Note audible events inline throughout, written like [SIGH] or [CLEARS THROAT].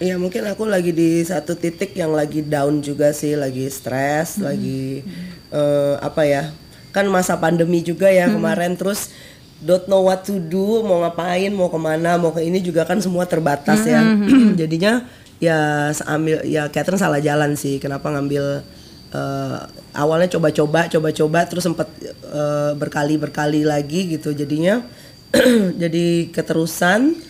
Iya mungkin aku lagi di satu titik yang lagi down juga sih, lagi stres, lagi eh, apa ya? Kan masa pandemi juga ya kemarin terus don't know what to do, mau ngapain, mau ke mana, mau ke ini juga kan semua terbatas ya. [CLEARS THROAT] Jadinya ya ambil ya Catherine salah jalan sih. Kenapa ngambil eh, awalnya coba-coba, coba-coba terus sempat eh, berkali-berkali lagi gitu. Jadinya [CLEARS THROAT] jadi keterusan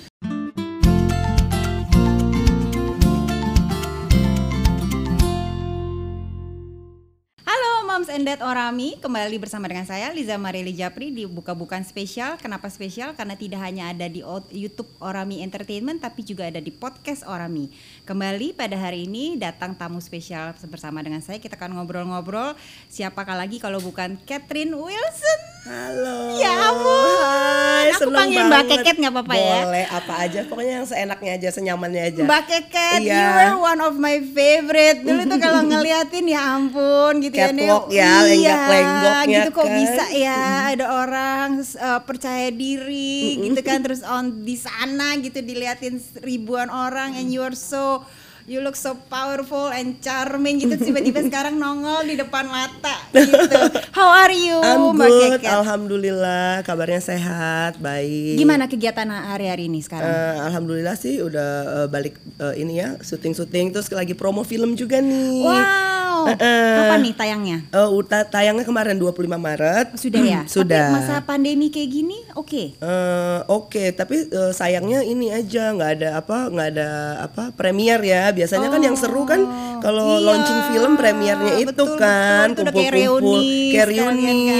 Dad Orami, kembali bersama dengan saya Liza Marili Japri di Buka-Bukan Spesial. Kenapa spesial? Karena tidak hanya ada di YouTube Orami Entertainment tapi juga ada di podcast Orami. Kembali pada hari ini datang tamu spesial bersama dengan saya. Kita akan ngobrol-ngobrol. Siapakah lagi kalau bukan Catherine Wilson? Halo. Ya ampun. Hai, Aku panggil Mbak banget. Keket nggak apa-apa ya? Boleh, apa aja. Pokoknya yang seenaknya aja, senyamannya aja. Mbak Keket, Iya. you were one of my favorite. Dulu tuh kalau [LAUGHS] ngeliatin ya ampun gitu ya. Catwalk ya, iya, lenggak-lenggoknya gitu kok kan. bisa ya ada orang uh, percaya diri gitu kan terus on di sana gitu diliatin ribuan orang and you are so you look so powerful and charming gitu [LAUGHS] tiba-tiba sekarang nongol di depan mata [LAUGHS] gitu. How are you I'm good, alhamdulillah. Kabarnya sehat, baik. Gimana kegiatan hari-hari ini sekarang? Eh, alhamdulillah sih udah eh, balik eh, ini ya, syuting-syuting terus lagi promo film juga nih. wow, Eh-eh. kapan nih tayangnya? Eh, uta- tayangnya kemarin 25 Maret. Sudah ya? [CLEARS THROAT] Sudah. Tapi masa pandemi kayak gini, oke. Eh, Oke, tapi eh, sayangnya ini aja nggak ada apa nggak ada apa premier ya. Biasanya kan yang seru kan kalau Iya, launching film premiernya itu betul, kan udah kayak reuni kan.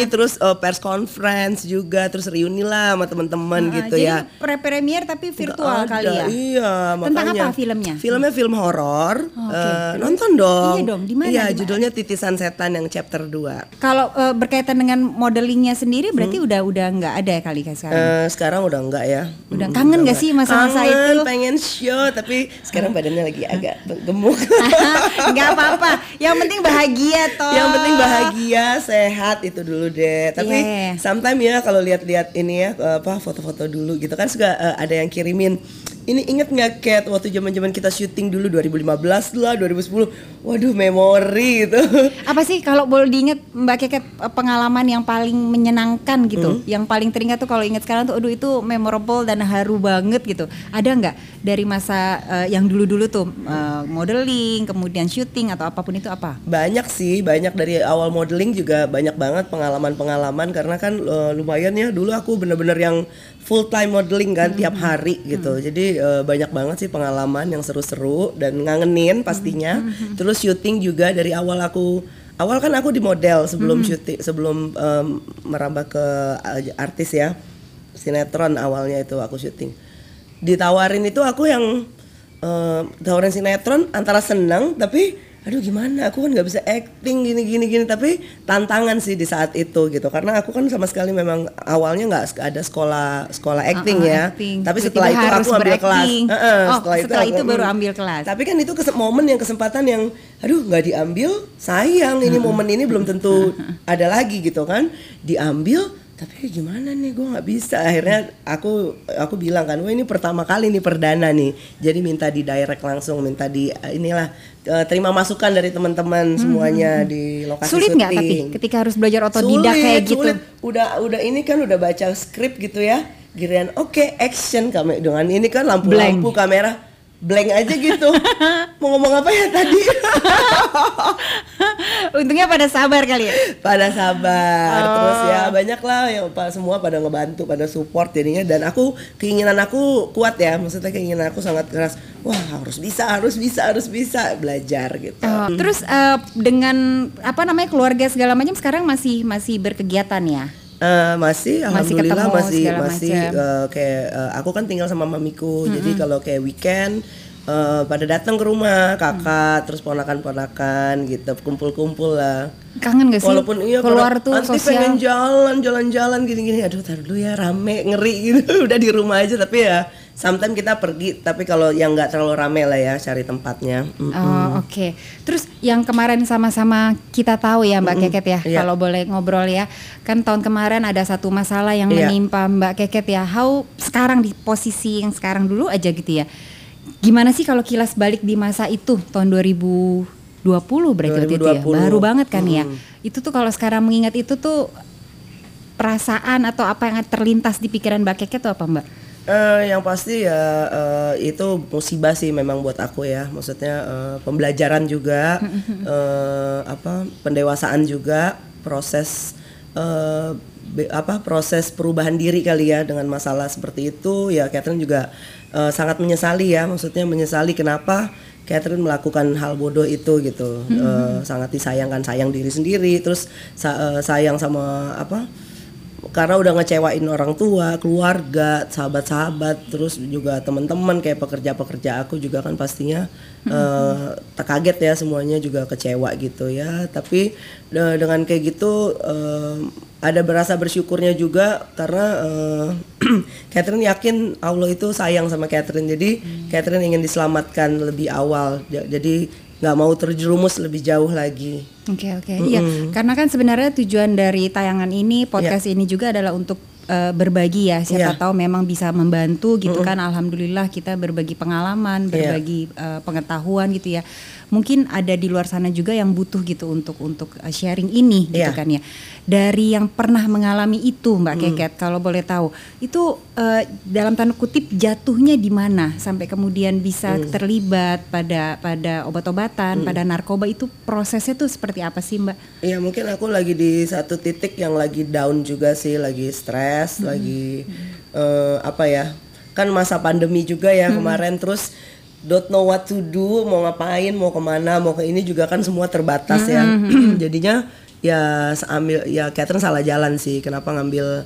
terus eh, pers conference juga, terus reuni lah sama teman-teman Nah, gitu jadi ya. pre premier tapi virtual Nggak kali ada, ya. Iya, Tentang makanya. apa filmnya? Filmnya film horor. Oke. Eh, nonton dong. Iya dong, di mana, Iya, judulnya Titisan Setan yang chapter 2. Kalau eh, berkaitan dengan modelingnya sendiri berarti udah udah nggak ada ya kali sekarang. Eh, sekarang udah enggak ya. Udah Mm, kangen nggak enggak. sih masa-masa Kangen, itu? pengen show tapi sekarang badannya lagi agak gemuk. [LAUGHS] Nggak apa-apa. Yang penting bahagia toh. Yang penting bahagia, sehat itu dulu deh. Tapi Iya. sometimes ya kalau lihat-lihat ini ya apa foto-foto dulu gitu kan suka eh, ada yang kirimin. Ini inget nggak Kat waktu zaman-zaman kita syuting dulu 2015 lah, 2010. Waduh, memori gitu. [LAUGHS] Apa sih kalau boleh diingat Mbak Keket pengalaman yang paling menyenangkan gitu, yang paling teringat tuh kalau ingat sekarang tuh, aduh itu memorable dan haru banget gitu. Ada nggak dari masa eh, yang dulu-dulu tuh eh, modeling, kemudian syuting atau apa pun itu apa? Banyak sih, banyak dari awal modeling juga banyak banget pengalaman-pengalaman karena kan eh, lumayan ya dulu aku bener-bener yang full time modeling kan tiap hari gitu. Jadi eh, banyak banget sih pengalaman yang seru-seru dan ngangenin pastinya. Terus syuting juga dari awal aku awal kan aku di model sebelum syuting sebelum em, merambah ke artis ya. Sinetron awalnya itu aku syuting. Ditawarin itu aku yang eh, tawarin sinetron antara senang tapi aduh gimana? Aku kan nggak bisa acting gini gini gini. Tapi tantangan sih di saat itu gitu. Karena aku kan sama sekali memang awalnya nggak ada sekolah sekolah acting Ah, ya. acting. tapi setelah itu harus aku ambil kelas. Berakting. Heeh, Oh, setelah itu aku- baru ambil. kelas. tapi kan itu momen yang kesempatan yang aduh nggak diambil sayang ini momen ini belum tentu [LAUGHS] ada lagi gitu kan. Diambil tapi gimana nih gue nggak bisa. Akhirnya aku aku bilang kan wah ini pertama kali nih perdana nih. Jadi minta di direct langsung minta di inilah eh, terima masukan dari teman-teman semuanya di lokasi Sulit nggak tapi ketika harus belajar otodidak Sulit, kayak gitu? sulit. Udah udah ini kan udah baca skrip gitu ya. Giliran oke action. Kami dengan ini kan lampu-lampu kamera blank aja gitu. [LAUGHS] Mau ngomong apa ya tadi? [LAUGHS] Untungnya pada sabar kali ya. pada sabar Oh. terus ya banyak lah yang semua pada ngebantu pada support jadinya dan aku keinginan aku kuat ya maksudnya keinginan aku sangat keras wah harus bisa harus bisa harus bisa belajar gitu Oh, terus eh, dengan apa namanya keluarga segala macam sekarang masih masih berkegiatan ya? Eh, masih Masih alhamdulillah ketemu masih segala masih macam. eh, kayak eh, aku kan tinggal sama mamiku jadi kalau kayak weekend eh, pada datang ke rumah kakak terus ponakan-ponakan gitu kumpul-kumpul lah Kangen gak sih? walaupun iya keluar tuh nanti sosial. pengen jalan jalan-jalan gini-gini aduh tar dulu ya rame ngeri [LAUGHS] gitu udah di rumah aja tapi ya sometimes kita pergi tapi kalau yang nggak terlalu rame lah ya cari tempatnya Mm. Oh oke. Terus yang kemarin sama-sama kita tahu ya Mbak Keket ya, Iya. kalau boleh ngobrol ya, kan tahun kemarin ada satu masalah yang Iya. menimpa Mbak Keket ya. How sekarang di posisi yang sekarang dulu aja gitu ya. Gimana sih kalau kilas balik di masa itu tahun 2020 berarti waktu itu ya. 2020. Baru banget kan ya. Hmm. Itu tuh kalau sekarang mengingat itu tuh perasaan atau apa yang terlintas di pikiran Mbak Keke tuh apa Mbak? Eh, yang pasti ya eh, itu musibah sih memang buat aku ya. Maksudnya eh, pembelajaran juga, [LAUGHS] eh, apa pendewasaan juga, proses eh, be- apa proses perubahan diri kali ya dengan masalah seperti itu. Ya Catherine juga eh, sangat menyesali ya. Maksudnya menyesali kenapa Catherine melakukan hal bodoh itu gitu. [LAUGHS] Eh, sangat disayangkan, sayang diri sendiri, terus sa- eh, sayang sama apa? Karena udah ngecewain orang tua, keluarga, sahabat-sahabat, terus juga teman-teman kayak pekerja-pekerja aku juga kan pastinya eh, tak kaget ya semuanya juga kecewa gitu ya. Tapi eh, dengan kayak gitu eh, ada berasa bersyukurnya juga karena eh, [CLEARS THROAT] Catherine yakin Allah itu sayang sama Catherine. Jadi Catherine ingin diselamatkan lebih awal. Ja- Jadi nggak mau terjerumus lebih jauh lagi. Oke oke. Iya karena kan sebenarnya tujuan dari tayangan ini podcast ini juga adalah untuk eh, berbagi ya siapa Iya. tahu memang bisa membantu gitu kan alhamdulillah kita berbagi pengalaman Iya. berbagi eh, pengetahuan gitu ya mungkin ada di luar sana juga yang butuh gitu untuk untuk eh, sharing ini gitu Iya. kan ya dari yang pernah mengalami itu Mbak Mm. Keket kalau boleh tahu itu eh, dalam tanda kutip jatuhnya di mana sampai kemudian bisa Mm. terlibat pada pada obat-obatan pada narkoba itu prosesnya tuh seperti apa sih Mbak? Iya mungkin aku lagi di satu titik yang lagi down juga sih, lagi stres, lagi eh, apa ya? Kan masa pandemi juga ya kemarin terus don't know what to do, mau ngapain, mau ke mana, mau ke ini juga kan semua terbatas ya. Jadinya ya ambil ya Catherine salah jalan sih. Kenapa ngambil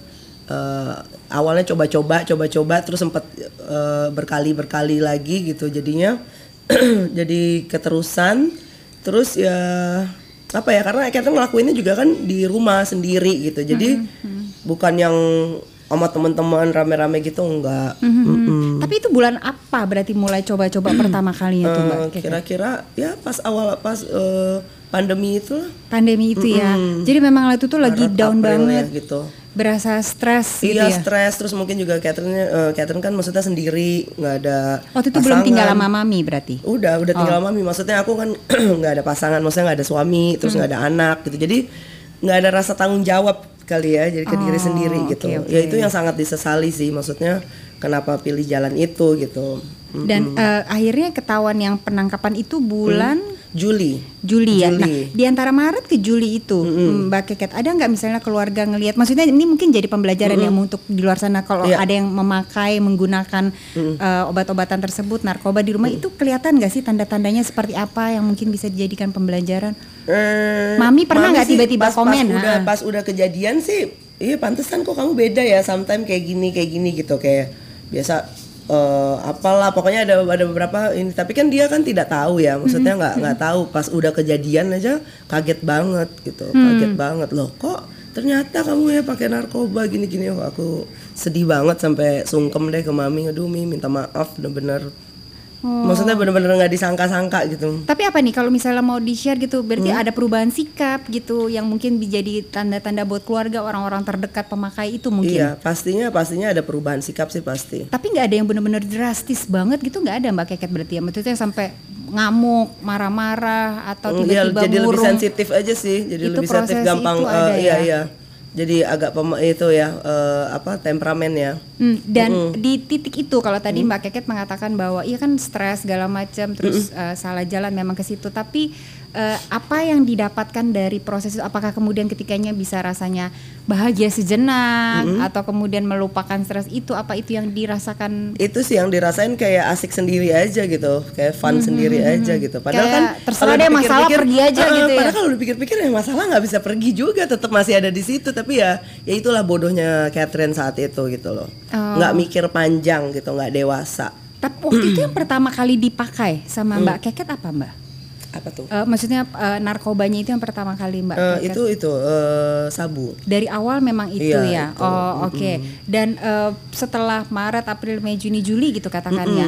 eh, awalnya coba-coba, coba-coba terus sempat eh, berkali-berkali lagi gitu. Jadinya [CLEARS THROAT] jadi keterusan terus ya apa ya karena Catherine ngelakuinnya juga kan di rumah sendiri gitu jadi bukan yang sama teman-teman rame-rame gitu enggak Mm-mm. Tapi itu bulan apa berarti mulai coba-coba pertama kalinya tuh Mbak? Eh, kira-kira ya pas awal pas eh, pandemi itu lah Pandemi itu ya. Jadi memang waktu itu lagi Maret, down April banget, ya, gitu berasa stres gitu iya ya. stres terus mungkin juga Catherine eh, Catherine kan maksudnya sendiri nggak ada Waktu itu belum tinggal pasangan. sama mami berarti. Udah, udah tinggal Oh. mami. Maksudnya aku kan [CLEARS THROAT] nggak ada pasangan, maksudnya nggak ada suami, terus Hmm. nggak ada anak gitu. Jadi nggak ada rasa tanggung jawab kali ya, jadi ke diri Oh, sendiri gitu. oke. Ya itu yang sangat disesali sih. Maksudnya kenapa pilih jalan itu gitu. Mm, Dan eh, akhirnya ketahuan yang penangkapan itu bulan Juli. Juli ya. Nah, Juli. di antara Maret ke Juli itu, Mbak Keket, ada nggak misalnya keluarga ngelihat? Maksudnya ini mungkin jadi pembelajaran ya untuk di luar sana kalau Iya. ada yang memakai menggunakan eh, obat-obatan tersebut, narkoba di rumah itu kelihatan nggak sih tanda-tandanya seperti apa yang mungkin bisa dijadikan pembelajaran? Eh, Mami pernah nggak tiba-tiba pas- komen, Pas udah, ah. pas udah kejadian sih, iya pantesan kok kamu beda ya. Sometimes kayak gini, kayak gini gitu kayak biasa. Eh apalah pokoknya ada ada beberapa ini. Tapi kan dia kan tidak tahu ya maksudnya nggak nggak tahu. Pas udah kejadian aja kaget banget gitu. Kaget banget. Loh kok ternyata kamu ya pakai narkoba? Gini gini aku sedih banget sampai sungkem deh ke mami. Aduh mi minta maaf bener-bener maksudnya bener-bener nggak disangka-sangka gitu Tapi apa nih kalau misalnya mau di share gitu, berarti Hmm. ada perubahan sikap gitu yang mungkin jadi tanda-tanda buat keluarga orang-orang terdekat pemakai itu mungkin. Iya, pastinya pastinya ada perubahan sikap sih pasti. Tapi nggak ada yang benar-benar drastis banget gitu nggak ada Mbak Keket berarti ya maksudnya sampai ngamuk, marah-marah atau Iya, tiba-tiba jadi lebih sensitif aja sih, jadi Itu lebih sensitif gampang itu ada eh, iya ya? iya. Jadi agak pem itu ya eh, apa temperamen ya. Hmm, dan di titik itu kalau tadi Mbak Keket mengatakan bahwa iya kan stres segala macam terus eh, salah jalan memang ke situ. Tapi eh, apa yang didapatkan dari proses itu apakah kemudian ketikanya bisa rasanya bahagia sejenak atau kemudian melupakan stres itu apa itu yang dirasakan Itu sih yang dirasain kayak asik sendiri aja gitu, kayak fun sendiri aja gitu. Padahal Hmm, Kayak kan terserah deh, masalah dipikir-pikir, pergi aja eh, gitu ya. Padahal kalau dipikir-pikir ya masalah nggak bisa pergi juga, tetap masih ada di situ. Tapi ya, ya itulah bodohnya Catherine saat itu gitu loh. Oh. Nggak mikir panjang gitu, nggak dewasa. tapi waktu itu yang pertama kali dipakai sama Hmm. Mbak Keket apa Mbak? Apa tuh? Eh, maksudnya eh, narkobanya itu yang pertama kali Mbak Keket? itu itu eh, sabu. Dari awal memang itu Iya, ya. itu. Oh, oke. Dan eh, setelah Maret, April, Mei, Juni, Juli gitu katakan ya.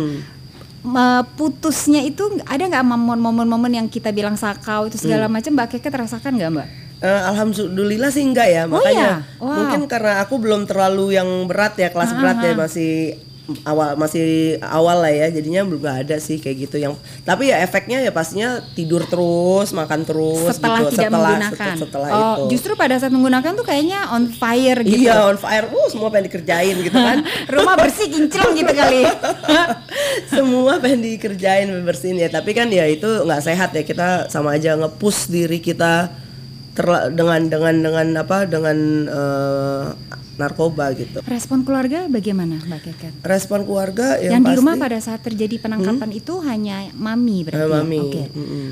me- Putusnya itu ada nggak momen-momen yang kita bilang sakau itu Mm. segala macam Mbak Keket rasakan nggak Mbak? Eh, Alhamdulillah sih enggak ya Oh makanya iya? Wow. mungkin karena aku belum terlalu yang berat ya kelas berat ya masih awal masih awal lah ya jadinya belum nggak ada sih kayak gitu yang tapi ya efeknya ya pastinya tidur terus makan terus setelah gitu. tidak setelah menggunakan. setelah, setelah oh, itu justru pada saat menggunakan tuh kayaknya on fire gitu. iya on fire uh semua pengen dikerjain gitu kan [LAUGHS] Rumah bersih kinclong gitu kali. [LAUGHS] semua pengen dikerjain bersihin ya tapi kan ya itu nggak sehat ya kita sama aja ngepush diri kita terla- dengan dengan dengan apa dengan eh, narkoba gitu Respon keluarga bagaimana Mbak Keket? respon keluarga yang, Yang di pasti rumah pada saat terjadi penangkapan itu hanya mami berarti. Eh, mami Oke. mm-mm.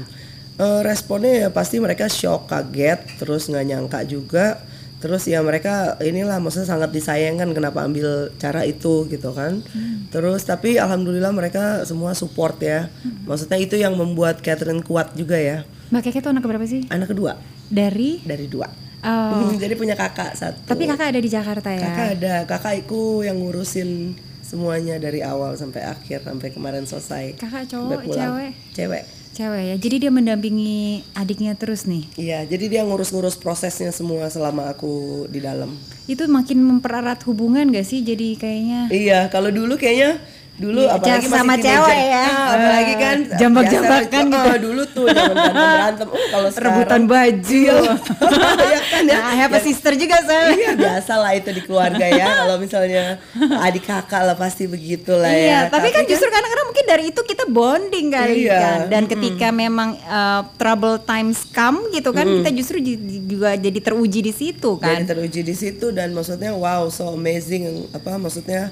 Eh, responnya ya pasti mereka shock kaget terus nggak nyangka juga terus ya mereka inilah maksudnya sangat disayangkan kenapa ambil cara itu gitu kan Hmm. terus tapi alhamdulillah mereka semua support ya Hmm. maksudnya itu yang membuat Catherine kuat juga ya Mbak Keket tuh anak berapa sih? anak kedua Dari dari dua Oh, [LAUGHS] jadi punya kakak satu tapi kakak ada di Jakarta ya. kakak ada kakakku yang ngurusin semuanya dari awal sampai akhir sampai kemarin selesai Kakak cowok, cewek? cewek Cewek ya. Jadi dia mendampingi adiknya terus nih. Iya, jadi dia ngurus-ngurus prosesnya semua selama aku di dalam. Itu makin mempererat hubungan gak sih? Jadi kayaknya Iya, kalau dulu kayaknya dulu Iya, apalagi sama masih cewek teenager. ya. Ah, apalagi kan Eh, jambak-jambakan gitu. oh, dulu tuh berantem. Oh, kalau sekarang rebutan baju. Iya [LAUGHS] kan ya. Nah, have a sister juga saya. Iya, biasa lah itu di keluarga ya. Kalau misalnya adik kakak lah pasti begitulah Iya, ya. tapi kan justru kadang-kadang mungkin dari itu kita bonding kali Iya, kan. Dan ketika memang uh, trouble times come gitu kan, kita justru ju- juga jadi teruji di situ jadi kan. teruji di situ dan maksudnya wow so amazing apa maksudnya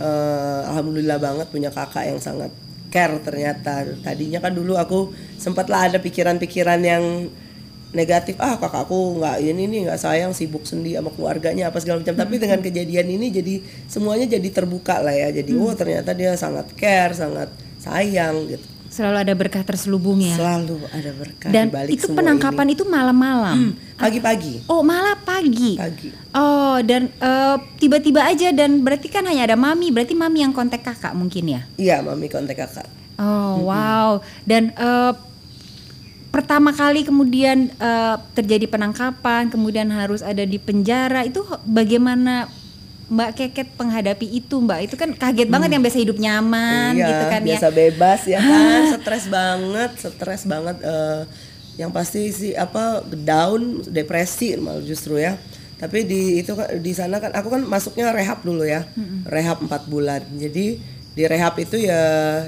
eh, alhamdulillah banget punya kakak yang sangat care ternyata. Tadinya kan dulu aku sempatlah ada pikiran-pikiran yang negatif ah kakakku nggak ini nih nggak sayang sibuk sendiri sama keluarganya apa segala macam. Tapi dengan kejadian ini jadi semuanya jadi terbuka lah ya. Jadi oh ternyata dia sangat care sangat sayang gitu Selalu ada berkah terselubung ya. selalu ada berkah Dan di balik itu penangkapan ini. itu malam-malam. pagi-pagi Oh, malah pagi. pagi Oh, dan eh, tiba-tiba aja dan berarti kan hanya ada mami, berarti mami yang kontak kakak mungkin ya. iya mami kontak kakak Oh, wow. Dan eh, pertama kali kemudian eh, terjadi penangkapan, kemudian harus ada di penjara, itu bagaimana Mbak Keket menghadapi itu, Mbak? Itu kan kaget banget yang biasa hidup nyaman iya, gitu kan ya. biasa bebas ya kan. Stres banget stres banget eh, yang pasti sih apa down depresi malah justru ya. Tapi di itu kan- di sana kan aku kan masuknya rehab dulu ya. Rehab empat bulan. Jadi di rehab itu ya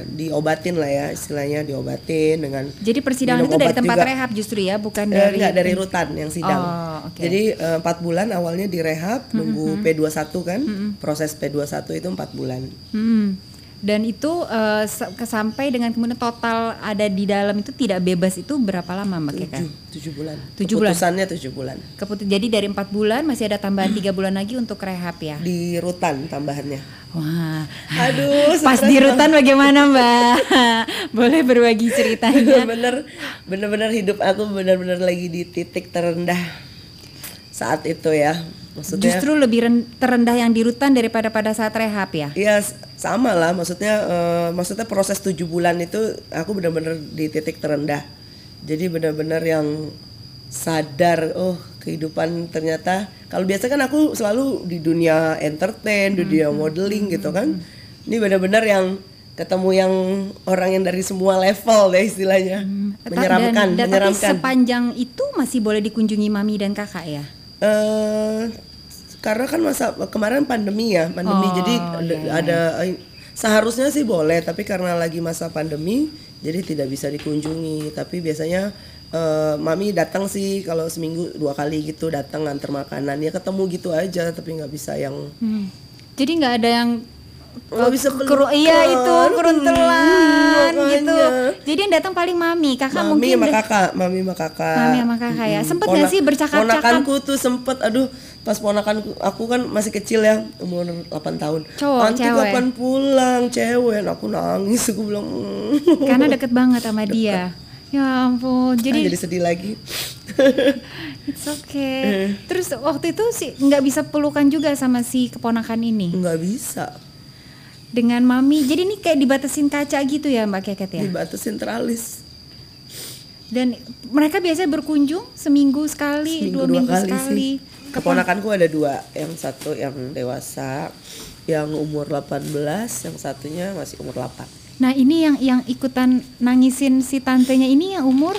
diobatin lah ya istilahnya diobatin dengan Jadi persidangan itu dari tempat juga. rehab justru ya, bukan Eh, dari enggak dari rutan yang sidang. Oh, oke. Jadi eh, empat bulan awalnya direhab nunggu P21 kan. Proses P21 itu empat bulan. Hmm. Dan itu se- kesampai dengan kemudian total ada di dalam itu tidak bebas itu berapa lama Mbak Keka? Tujuh, bulan. Tujuh bulan. Keputusannya tujuh bulan. Keputus jadi dari empat bulan masih ada tambahan tiga bulan lagi untuk rehab ya. Di rutan tambahannya. Wah. Aduh, [LAUGHS] Pas di rutan bagaimana Mbak? [LAUGHS] Boleh berbagi ceritanya. bener-bener bener-bener hidup aku bener-bener lagi di titik terendah saat itu ya. Maksudnya Justru lebih ren- terendah yang di rutan daripada pada saat rehab ya. Iya s- sama lah maksudnya eh, maksudnya proses tujuh bulan itu aku benar-benar di titik terendah. Jadi benar-benar yang sadar oh kehidupan ternyata kalau biasa kan aku selalu di dunia entertain di dunia modeling gitu kan. Ini benar-benar yang ketemu yang orang yang dari semua level deh istilahnya. Menyeramkan dan, dan, tapi menyeramkan. sepanjang itu masih boleh dikunjungi mami dan kakak ya. eh karena kan masa kemarin pandemi ya pandemi Oh, jadi iya, ada, ada eh, seharusnya sih boleh tapi karena lagi masa pandemi jadi tidak bisa dikunjungi tapi biasanya eh, mami datang sih kalau seminggu dua kali gitu datang nganter makanan ya ketemu gitu aja tapi nggak bisa yang Hmm. Jadi nggak ada yang nggak bisa pelukan. iya itu keruntelan Hmm, gitu. Jadi yang datang paling mami, kakak mami mungkin sama deh- kakak mami sama kakak Mami sama kakak ya. Sempet nggak Ponak- sih bercakap-cakap? Ponakanku tuh sempet, aduh pas ponakanku aku kan masih kecil ya umur 8 tahun. Cowok, Nanti cewek? kapan pulang cewek? Nah, Aku nangis aku bilang. "Mm." karena deket banget sama dia. Ya ampun. Ah, Jadi jadi sedih lagi. [LAUGHS] it's okay. Terus waktu itu sih nggak bisa pelukan juga sama si keponakan ini Nggak bisa. dengan mami. Jadi ini kayak dibatasin kaca gitu ya Mbak Keket ya. Dibatasin teralis. Dan mereka biasanya berkunjung seminggu sekali, Seminggu dua, dua minggu kali sekali. sih. Keponakanku ada dua, yang satu yang dewasa, yang umur 18, yang satunya masih umur 8. Nah ini yang yang ikutan nangisin si tantenya ini yang umur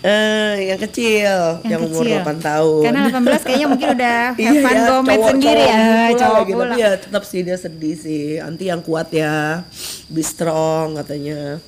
Eh, yang kecil, yang, umur kecil. 8 tahun. Karena 18 kayaknya mungkin udah [LAUGHS] have Iya, fun ya, gomet cowok- sendiri cowok ya, pula cowok pula. Tapi ya tetap sih dia sedih sih. Anti yang kuat ya, be strong katanya.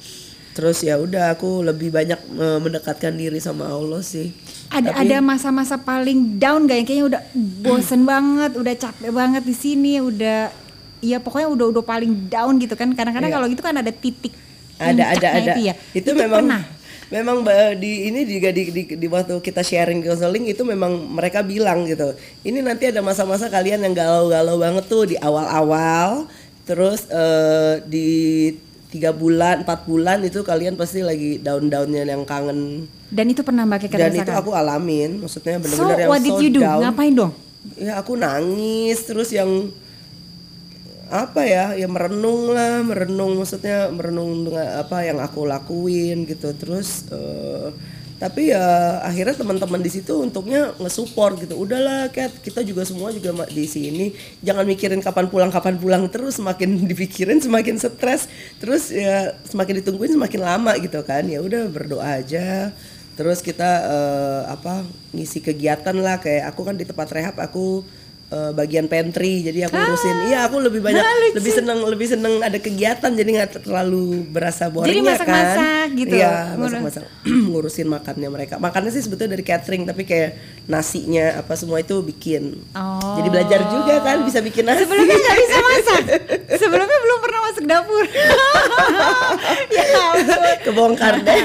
Terus ya udah aku lebih banyak eh, mendekatkan diri sama Allah sih. Ada Tapi- ada masa-masa paling down gak yang kayaknya udah bosen banget, udah capek banget di sini, udah ya pokoknya udah udah paling down gitu kan. Kadang-kadang Iya. kalau gitu kan ada titik ada ada ada itu ya. itu, memang pernah. memang ba- di ini juga di, di, di waktu kita sharing counseling itu memang mereka bilang gitu ini nanti ada masa-masa kalian yang galau-galau banget tuh di awal-awal terus eh, di tiga bulan empat bulan itu kalian pasti lagi down-downnya yang kangen Dan itu pernah Mbak Keke dan itu aku alamin maksudnya So benar-benar yang what did so you do? down Ngapain dong? ya aku nangis terus yang apa ya ya merenung lah merenung maksudnya merenung dengan apa yang aku lakuin gitu terus eh, tapi ya akhirnya teman-teman di situ untuknya ngesupport gitu. Udahlah Kat kita juga semua juga di sini. Jangan mikirin kapan pulang kapan pulang terus. Semakin [LAUGHS] dipikirin semakin stres. Terus ya semakin ditungguin semakin lama gitu kan. Ya udah berdoa aja. Terus kita eh, apa ngisi kegiatan lah. Kayak aku kan di tempat rehab aku eh, bagian pantry jadi aku ngurusin iya aku lebih banyak Ah, [LAUGHS] lucu. lebih seneng lebih seneng ada kegiatan jadi nggak terlalu berasa boring Jadi ya masak-masak kan gitu. iya masak-masak [CLEARS THROAT] ngurusin makannya mereka makannya sih sebetulnya dari catering tapi kayak nasinya apa semua itu bikin Oh. jadi belajar juga kan bisa bikin nasi Sebelumnya nggak bisa [LAUGHS] masak. Sebelumnya belum pernah masuk dapur. [LAUGHS] ya ampun. kebongkar deh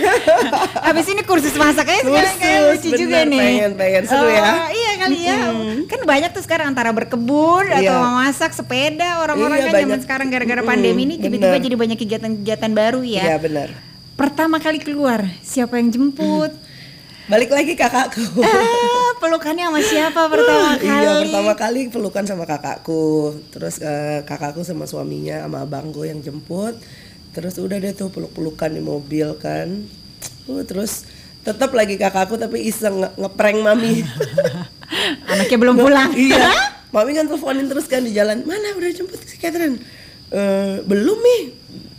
Habis ini kursus masaknya sekarang kayak lucu juga nih. pengen- pengen. Seru Oh, ya? Iya kali ya. Kan banyak tuh sekarang antara berkebun atau Iya. memasak sepeda orang-orang Iya, kan zaman sekarang gara-gara pandemi ini tiba-tiba bener. jadi banyak kegiatan-kegiatan baru ya. iya benar Pertama kali keluar siapa yang jemput? balik lagi kakakku ah, pelukannya sama siapa pertama [LAUGHS] kali? Iya pertama kali pelukan sama kakakku Terus eh, kakakku sama suaminya sama abangku yang jemput Terus udah deh tuh peluk-pelukan di mobil kan uh, Terus tetap lagi kakakku tapi iseng nge- ngeprank mami [LAUGHS] Anaknya belum pulang. Iya. [LAUGHS] Mami kan teleponin terus kan di jalan. Mana udah jemput si Catherine? "Eh, Belum nih.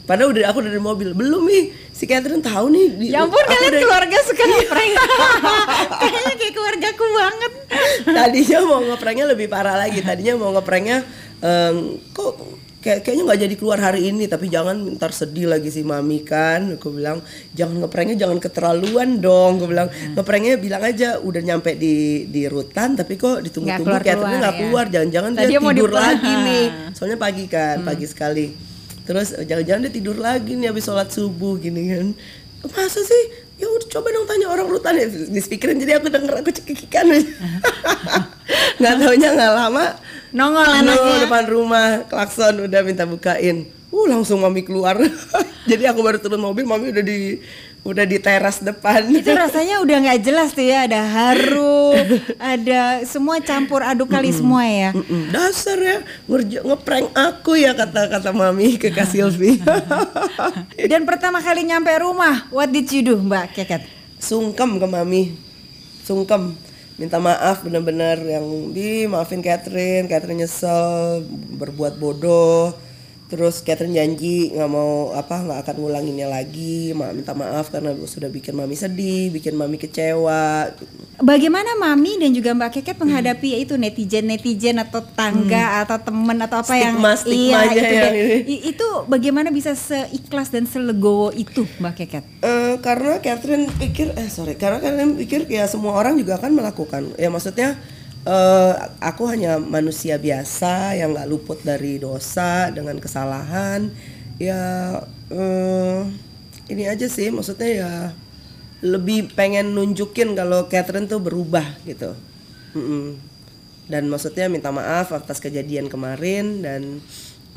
Padahal udah aku udah di mobil. Belum nih. Si Catherine tahu nih. Di- Ya ampun kalian udah- keluarga suka ngeprank. [LAUGHS] Kayaknya kayak keluargaku banget. tadinya mau ngepranknya lebih parah lagi. Tadinya mau ngepranknya em, kok kayak kayaknya nggak jadi keluar hari ini tapi jangan ntar sedih lagi si mami kan. Aku bilang jangan ngepranknya jangan keterlaluan dong. Gue bilang ngepranknya bilang aja udah nyampe di di rutan tapi kok ditunggu-tunggu keluar-keluar Catherine nggak ya. keluar. Jangan-jangan Tadi dia tidur lagi [LAUGHS] nih. Soalnya pagi kan pagi sekali. Terus jangan-jangan dia tidur lagi nih habis sholat subuh gini kan. Masa sih? Ya udah coba dong tanya orang rutan ya. Di speakerin jadi aku denger aku cekikikan. [LAUGHS] Nggak taunya nggak lama Nongol no, anaknya. depan rumah klakson udah minta bukain. Uh langsung mami keluar. [LAUGHS] Jadi aku baru turun mobil mami udah di udah di teras depan. Itu rasanya udah nggak jelas tuh ya, ada haru, [LAUGHS] ada semua campur aduk kali semua ya. Mm-mm, dasar ya ngerja ngeprank aku ya kata kata mami ke Kak Silvi [LAUGHS] Dan pertama kali nyampe rumah, what did you do, Mbak? Keket? sungkem ke mami. Sungkem minta maaf bener-bener yang di maafin Catherine Catherine nyesel berbuat bodoh terus Catherine janji nggak mau apa nggak akan ngulanginnya lagi ma minta maaf karena sudah bikin mami sedih bikin mami kecewa Bagaimana Mami dan juga Mbak Keket menghadapi ya itu netizen-netizen atau tangga atau temen atau apa yang Hmm. Stigma- iya itu yang deh. ini. Itu bagaimana bisa seikhlas dan selegowo itu Mbak Keket? Eh, karena Catherine pikir eh sorry karena Catherine pikir ya semua orang juga akan melakukan ya maksudnya eh, aku hanya manusia biasa yang nggak luput dari dosa dengan kesalahan ya eh, ini aja sih maksudnya ya lebih pengen nunjukin kalau Catherine tuh berubah gitu Mm-mm. dan maksudnya minta maaf atas kejadian kemarin dan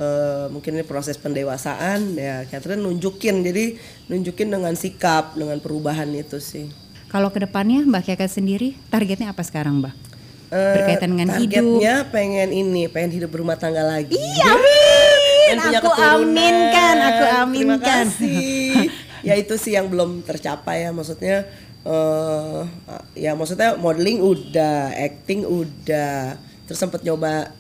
eh, mungkin ini proses pendewasaan ya Catherine nunjukin jadi nunjukin dengan sikap dengan perubahan itu sih Kalau ke depannya Mbak Keket sendiri targetnya apa sekarang Mbak? Eh, Berkaitan dengan hidup. targetnya pengen ini pengen hidup berumah tangga lagi Iya, amin. Aku aminkan, aku Terima aminkan. kasih. [LAUGHS] ya itu sih yang belum tercapai ya maksudnya eh ya maksudnya modeling udah, acting udah, terus sempet nyoba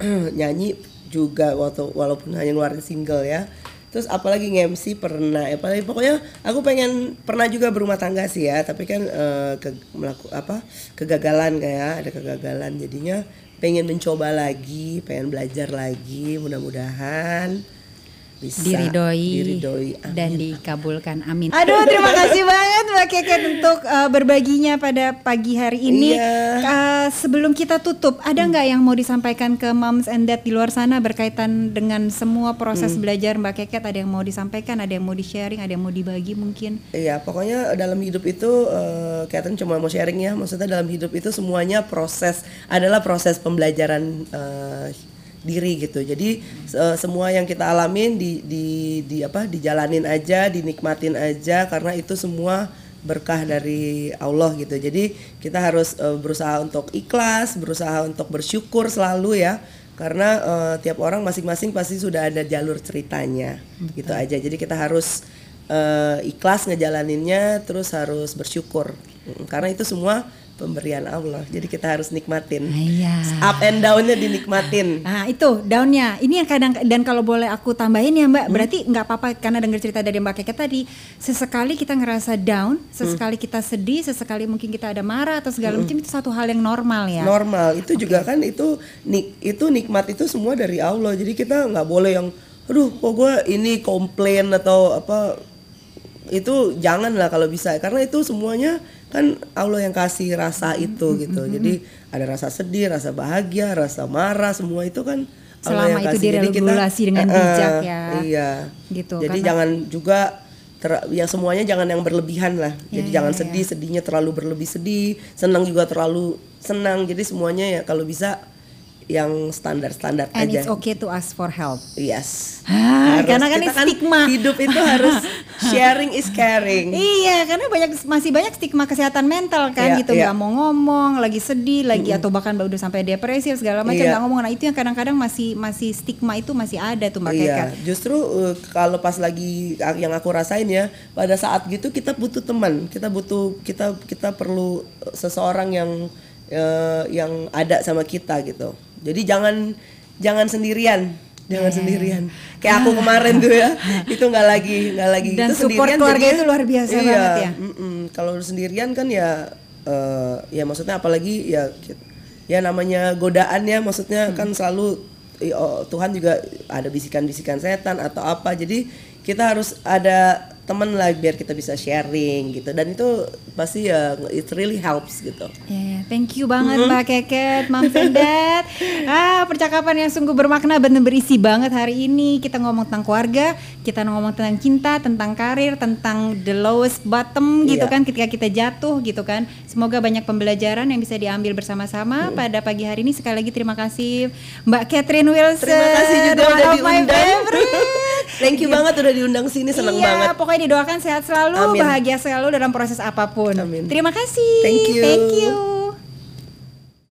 [CLEARS THROAT] nyanyi juga waktu walaupun hanya ngeluarin single ya. Terus apalagi nge-MC pernah, apalagi pokoknya aku pengen pernah juga berumah tangga sih ya, tapi kan eh, ke, melaku, apa kegagalan kayak ada kegagalan jadinya. Pengen mencoba lagi, pengen belajar lagi, mudah-mudahan bisa diridoi, diridoi. dan dikabulkan. Amin. Aduh, terima [LAUGHS] kasih banget Mbak Keket untuk uh, berbaginya pada pagi hari ini. Iya. Uh, sebelum kita tutup, ada nggak yang mau disampaikan ke moms and dad di luar sana berkaitan dengan semua proses Hmm. belajar Mbak Keket? Ada yang mau disampaikan, ada yang mau di-sharing, ada yang mau dibagi mungkin? Iya, pokoknya dalam hidup itu uh, Catherine cuma mau sharing ya. Maksudnya dalam hidup itu semuanya proses adalah proses pembelajaran uh, diri gitu. Jadi uh, semua yang kita alamin di di di apa dijalanin aja, dinikmatin aja karena itu semua berkah dari Allah gitu. Jadi kita harus uh, berusaha untuk ikhlas, berusaha untuk bersyukur selalu ya. Karena uh, tiap orang masing-masing pasti sudah ada jalur ceritanya. Gitu aja. Jadi kita harus eh, ikhlas ngejalaninnya terus harus bersyukur Mm, karena itu semua pemberian Allah jadi kita harus nikmatin Iya. up and downnya dinikmatin Nah itu daunnya. Ini yang kadang dan kalau boleh aku tambahin ya Hmm. Mbak, berarti nggak apa-apa karena dengar cerita dari Mbak Keke tadi. Sesekali kita ngerasa down, sesekali Hmm. kita sedih, sesekali mungkin kita ada marah atau segala macam itu satu hal yang normal ya. normal itu juga kan itu nik itu nikmat itu semua dari Allah jadi kita nggak boleh yang aduh kok gue ini komplain atau apa itu jangan lah kalau bisa karena itu semuanya kan Allah yang kasih rasa itu gitu jadi ada rasa sedih rasa bahagia rasa marah semua itu kan Allah Selama yang itu kasih. Jadi diregulasi dengan Eh, bijak ya. iya Gitu, jadi karena- jangan juga ter- yang semuanya jangan yang berlebihan lah Ya, jadi ya, jangan ya. sedih sedihnya terlalu berlebih sedih senang juga terlalu senang jadi semuanya ya kalau bisa yang standar-standar And aja it's okay to ask for help. yes Ah, Harus. karena kan ini stigma. hidup itu [LAUGHS] harus sharing is caring Iya, karena banyak masih banyak stigma kesehatan mental kan Iya, gitu, iya. nggak mau ngomong, lagi sedih, lagi atau bahkan udah sampai depresi segala macam Iya. nggak ngomong. Nah itu yang kadang-kadang masih masih stigma itu masih ada tuh Mbak Keke. Iya, justru uh, kalau pas lagi yang aku rasain ya, pada saat gitu kita butuh teman, kita butuh kita kita perlu uh, seseorang yang uh, yang ada sama kita gitu. Jadi jangan jangan sendirian, jangan sendirian. Kayak aku kemarin tuh ya, [LAUGHS] itu nggak lagi nggak lagi Dan itu support sendirian keluarga jadinya- itu luar biasa iya, banget ya. mm-mm. Kalau sendirian kan ya uh, ya maksudnya apalagi ya ya namanya godaan ya maksudnya kan selalu oh, Tuhan juga ada bisikan-bisikan setan atau apa jadi kita harus ada teman lah biar kita bisa sharing gitu dan itu pasti ya it really helps gitu Ya, thank you banget Mbak Keket, Mam Sendat. [LAUGHS] Ah, percakapan yang sungguh bermakna benar berisi banget hari ini. Kita ngomong tentang keluarga, kita ngomong tentang cinta, tentang karir, tentang the lowest bottom gitu Iya. kan ketika kita jatuh gitu kan. Semoga banyak pembelajaran yang bisa diambil bersama-sama pada pagi hari ini. Sekali lagi terima kasih Mbak Catherine Wilson. terima kasih juga udah diundang. Thank you banget udah diundang sini seneng iya, banget pokoknya didoakan sehat selalu, Amin. bahagia selalu dalam proses apa pun. Amin. Terima kasih. Thank you. Thank you.